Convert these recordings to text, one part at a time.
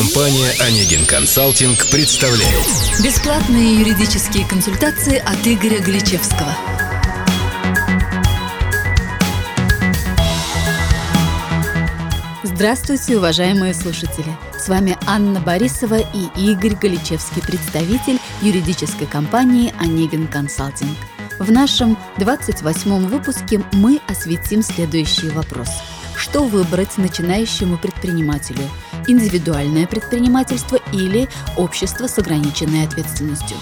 Компания «Онегин Консалтинг» представляет Бесплатные юридические консультации от Игоря Гличевского. Здравствуйте, уважаемые слушатели! С вами Анна Борисова и Игорь Галичевский, представитель юридической компании «Онегин Консалтинг». В нашем 28-м выпуске мы осветим следующие вопросы. Что выбрать начинающему предпринимателю – индивидуальное предпринимательство или общество с ограниченной ответственностью.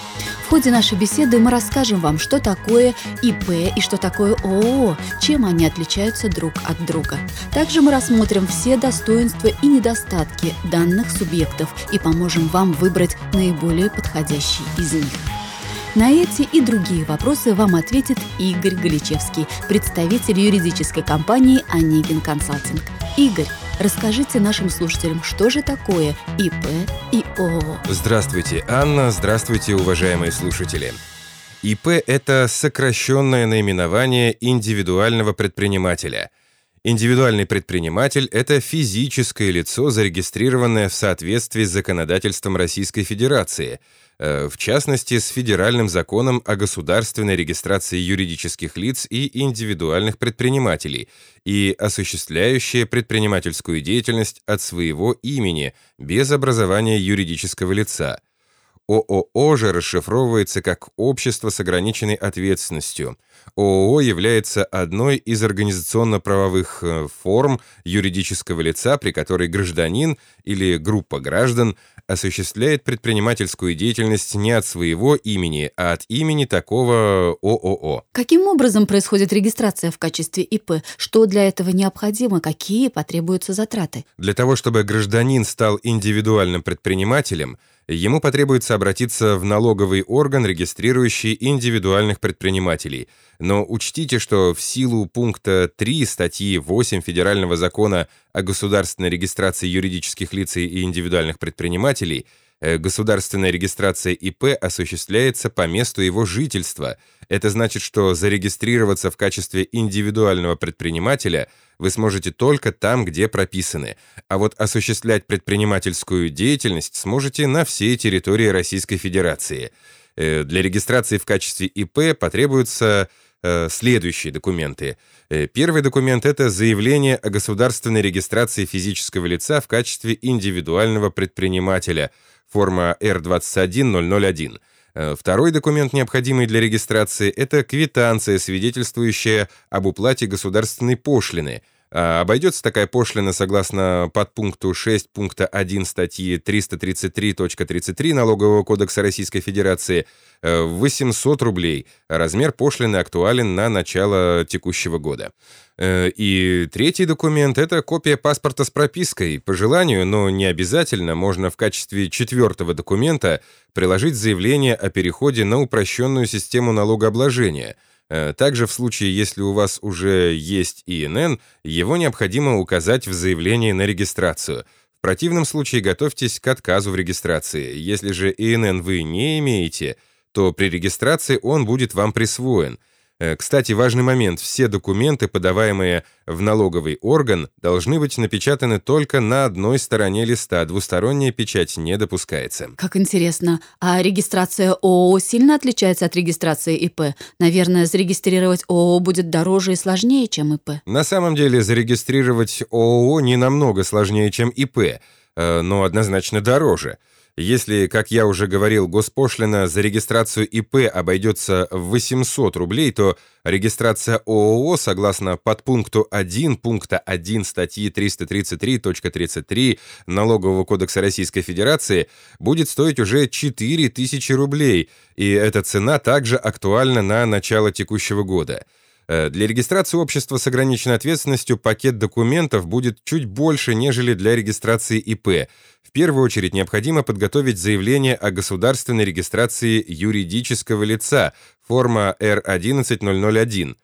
В ходе нашей беседы мы расскажем вам, что такое ИП и что такое ООО, чем они отличаются друг от друга. Также мы рассмотрим все достоинства и недостатки данных субъектов и поможем вам выбрать наиболее подходящий из них. На эти и другие вопросы вам ответит Игорь Галичевский, представитель юридической компании «Онегин Консалтинг». Игорь, Расскажите нашим слушателям, что же такое ИП и ООО. Здравствуйте, Анна, здравствуйте, уважаемые слушатели. ИП – это сокращенное наименование индивидуального предпринимателя. Индивидуальный предприниматель – это физическое лицо, зарегистрированное в соответствии с законодательством Российской Федерации – в частности, с федеральным законом о государственной регистрации юридических лиц и индивидуальных предпринимателей и осуществляющие предпринимательскую деятельность от своего имени без образования юридического лица. ООО же расшифровывается как «Общество с ограниченной ответственностью». ООО является одной из организационно-правовых э, форм юридического лица, при которой гражданин или группа граждан осуществляет предпринимательскую деятельность не от своего имени, а от имени такого ООО. Каким образом происходит регистрация в качестве ИП? Что для этого необходимо? Какие потребуются затраты? Для того, чтобы гражданин стал индивидуальным предпринимателем, ему потребуется обратиться в налоговый орган, регистрирующий индивидуальных предпринимателей. Но учтите, что в силу пункта 3 статьи 8 Федерального закона о государственной регистрации юридических лиц и индивидуальных предпринимателей – Э, государственная регистрация ИП осуществляется по месту его жительства. Это значит, что зарегистрироваться в качестве индивидуального предпринимателя вы сможете только там, где прописаны. А вот осуществлять предпринимательскую деятельность сможете на всей территории Российской Федерации. Э, для регистрации в качестве ИП потребуются э, следующие документы. Первый документ – это заявление о государственной регистрации физического лица в качестве индивидуального предпринимателя – форма R21001. Э, второй документ, необходимый для регистрации, это квитанция, свидетельствующая об уплате государственной пошлины – обойдется такая пошлина согласно подпункту 6 пункта 1 статьи 333.33 Налогового кодекса Российской Федерации в 800 рублей. Размер пошлины актуален на начало текущего года. Э, и третий документ – это копия паспорта с пропиской. По желанию, но не обязательно, можно в качестве четвертого документа приложить заявление о переходе на упрощенную систему налогообложения – Э, также в случае, если у вас уже есть ИНН, его необходимо указать в заявлении на регистрацию. В противном случае готовьтесь к отказу в регистрации. Если же ИНН вы не имеете, то при регистрации он будет вам присвоен. Э, кстати, важный момент. Все документы, подаваемые в налоговый орган, должны быть напечатаны только на одной стороне листа. Двусторонняя печать не допускается. Как интересно. А регистрация ООО сильно отличается от регистрации ИП? Наверное, зарегистрировать ООО будет дороже и сложнее, чем ИП. На самом деле, зарегистрировать ООО не намного сложнее, чем ИП, но однозначно дороже. Если, как я уже говорил, госпошлина за регистрацию ИП обойдется в 800 рублей, то регистрация ООО, согласно подпункту 1 пункта 1 статьи 333.33 Налогового кодекса Российской Федерации, будет стоить уже 4000 рублей, и эта цена также актуальна на начало текущего года. Э, для регистрации общества с ограниченной ответственностью пакет документов будет чуть больше, нежели для регистрации ИП. В первую очередь необходимо подготовить заявление о государственной регистрации юридического лица, форма R11001.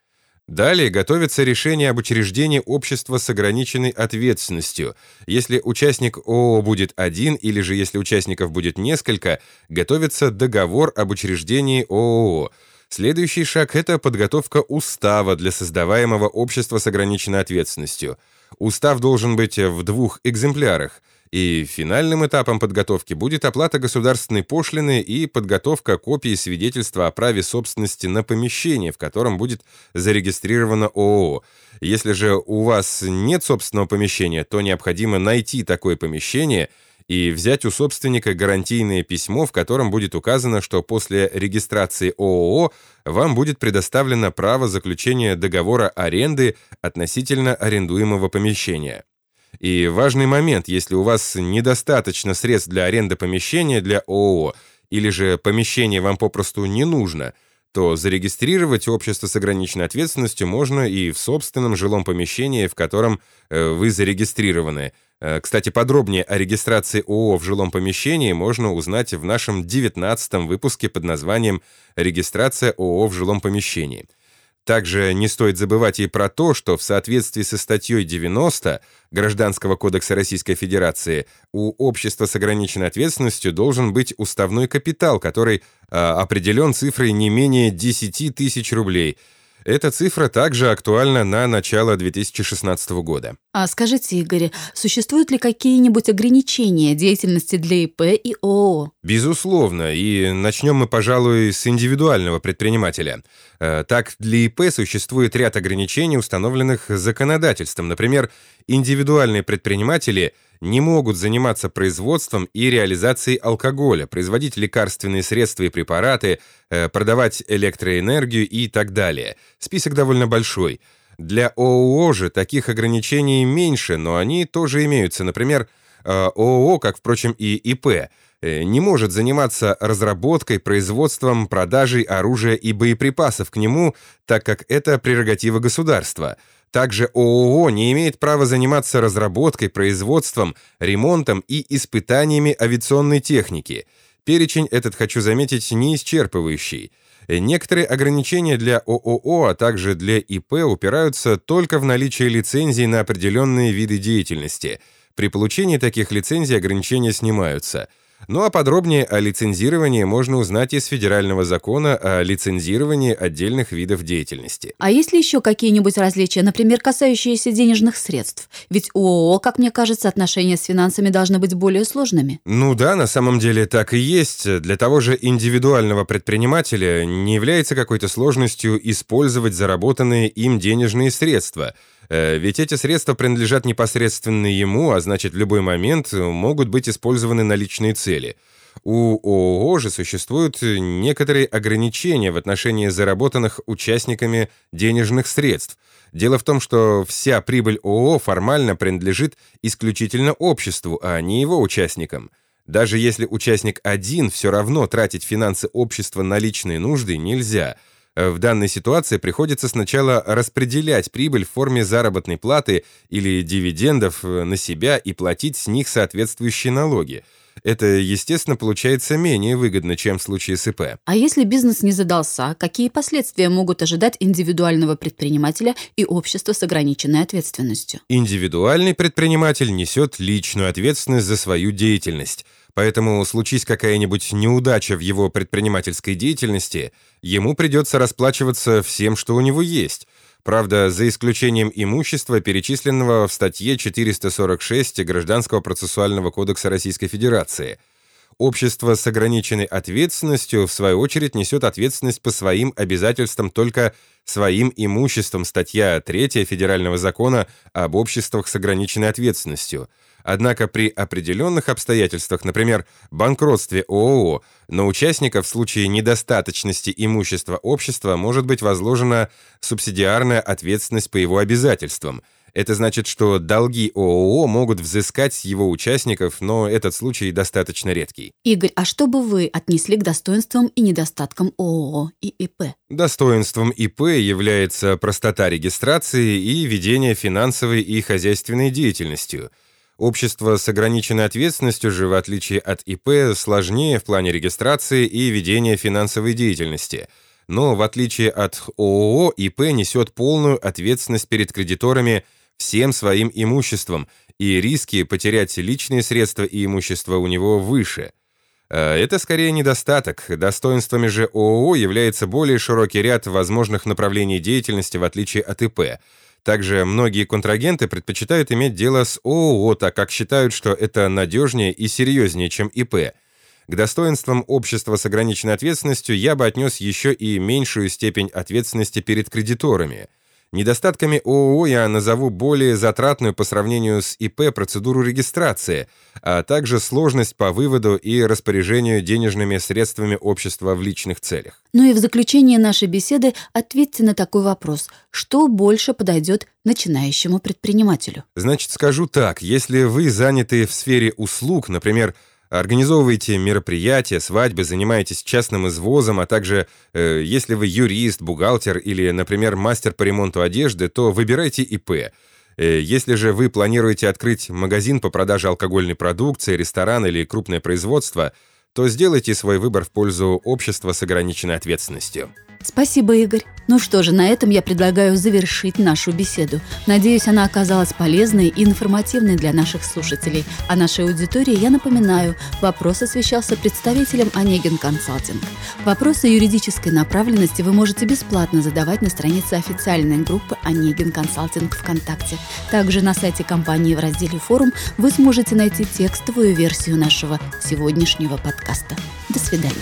Далее готовится решение об учреждении общества с ограниченной ответственностью. Если участник ООО будет один или же если участников будет несколько, готовится договор об учреждении ООО. Следующий шаг – это подготовка устава для создаваемого общества с ограниченной ответственностью. Устав должен быть в двух экземплярах. И финальным этапом подготовки будет оплата государственной пошлины и подготовка копии свидетельства о праве собственности на помещение, в котором будет зарегистрировано ООО. Если же у вас нет собственного помещения, то необходимо найти такое помещение – и взять у собственника гарантийное письмо, в котором будет указано, что после регистрации ООО вам будет предоставлено право заключения договора аренды относительно арендуемого помещения. И важный момент, если у вас недостаточно средств для аренды помещения для ООО, или же помещение вам попросту не нужно, то зарегистрировать общество с ограниченной ответственностью можно и в собственном жилом помещении, в котором э, вы зарегистрированы – кстати, подробнее о регистрации ООО в жилом помещении можно узнать в нашем 19 выпуске под названием «Регистрация ООО в жилом помещении». Также не стоит забывать и про то, что в соответствии со статьей 90 Гражданского кодекса Российской Федерации у общества с ограниченной ответственностью должен быть уставной капитал, который э, определен цифрой не менее 10 тысяч рублей – эта цифра также актуальна на начало 2016 года. А скажите, Игорь, существуют ли какие-нибудь ограничения деятельности для ИП и ООО? Безусловно, и начнем мы, пожалуй, с индивидуального предпринимателя. Э, так, для ИП существует ряд ограничений, установленных законодательством. Например, индивидуальные предприниматели – не могут заниматься производством и реализацией алкоголя, производить лекарственные средства и препараты, э, продавать электроэнергию и так далее. Список довольно большой. Для ООО же таких ограничений меньше, но они тоже имеются. Например, э, ООО, как, впрочем, и ИП, э, не может заниматься разработкой, производством, продажей оружия и боеприпасов к нему, так как это прерогатива государства – также ООО не имеет права заниматься разработкой, производством, ремонтом и испытаниями авиационной техники. Перечень этот, хочу заметить, не исчерпывающий. Некоторые ограничения для ООО, а также для ИП упираются только в наличие лицензий на определенные виды деятельности. При получении таких лицензий ограничения снимаются – ну а подробнее о лицензировании можно узнать из федерального закона о лицензировании отдельных видов деятельности. А есть ли еще какие-нибудь различия, например, касающиеся денежных средств? Ведь у ООО, как мне кажется, отношения с финансами должны быть более сложными. Ну да, на самом деле так и есть. Для того же индивидуального предпринимателя не является какой-то сложностью использовать заработанные им денежные средства – ведь эти средства принадлежат непосредственно ему, а значит в любой момент могут быть использованы на личные цели. У ООО же существуют некоторые ограничения в отношении заработанных участниками денежных средств. Дело в том, что вся прибыль ООО формально принадлежит исключительно обществу, а не его участникам. Даже если участник один, все равно тратить финансы общества на личные нужды нельзя – Э, в данной ситуации приходится сначала распределять прибыль в форме заработной платы или дивидендов э, на себя и платить с них соответствующие налоги. Это, естественно, получается менее выгодно, чем в случае с ИП. А если бизнес не задался, какие последствия могут ожидать индивидуального предпринимателя и общества с ограниченной ответственностью? Индивидуальный предприниматель несет личную ответственность за свою деятельность. Поэтому, случись какая-нибудь неудача в его предпринимательской деятельности, ему придется расплачиваться всем, что у него есть. Правда, за исключением имущества, перечисленного в статье 446 Гражданского процессуального кодекса Российской Федерации. Общество с ограниченной ответственностью, в свою очередь, несет ответственность по своим обязательствам только своим имуществом, статья 3 Федерального закона об обществах с ограниченной ответственностью – Однако при определенных обстоятельствах, например, банкротстве ООО, на участника в случае недостаточности имущества общества может быть возложена субсидиарная ответственность по его обязательствам. Это значит, что долги ООО могут взыскать с его участников, но этот случай достаточно редкий. Игорь, а что бы вы отнесли к достоинствам и недостаткам ООО и ИП? Достоинством ИП является простота регистрации и ведения финансовой и хозяйственной деятельностью – Общество с ограниченной ответственностью же, в отличие от ИП, сложнее в плане регистрации и ведения финансовой деятельности. Но в отличие от ООО, ИП несет полную ответственность перед кредиторами всем своим имуществом, и риски потерять личные средства и имущество у него выше. А это скорее недостаток. Достоинствами же ООО является более широкий ряд возможных направлений деятельности в отличие от ИП – Также многие контрагенты предпочитают иметь дело с ООО, так как считают, что это надежнее и серьезнее, чем ИП. К достоинствам общества с ограниченной ответственностью я бы отнес еще и меньшую степень ответственности перед кредиторами – Недостатками ООО я назову более затратную по сравнению с ИП процедуру регистрации, а также сложность по выводу и распоряжению денежными средствами общества в личных целях. Ну и в заключение нашей беседы ответьте на такой вопрос. Что больше подойдет начинающему предпринимателю? Значит, скажу так. Если вы заняты в сфере услуг, например, Организовываете мероприятия, свадьбы, занимаетесь частным извозом, а также, э, если вы юрист, бухгалтер или, например, мастер по ремонту одежды, то выбирайте ИП. Э, если же вы планируете открыть магазин по продаже алкогольной продукции, ресторан или крупное производство, то сделайте свой выбор в пользу общества с ограниченной ответственностью. Спасибо, Игорь. Ну что же, на этом я предлагаю завершить нашу беседу. Надеюсь, она оказалась полезной и информативной для наших слушателей. А нашей аудитории я напоминаю, вопрос освещался представителем Онегин Консалтинг. Вопросы юридической направленности вы можете бесплатно задавать на странице официальной группы Онегин Консалтинг ВКонтакте. Также на сайте компании в разделе «Форум» вы сможете найти текстовую версию нашего сегодняшнего подкаста. До свидания.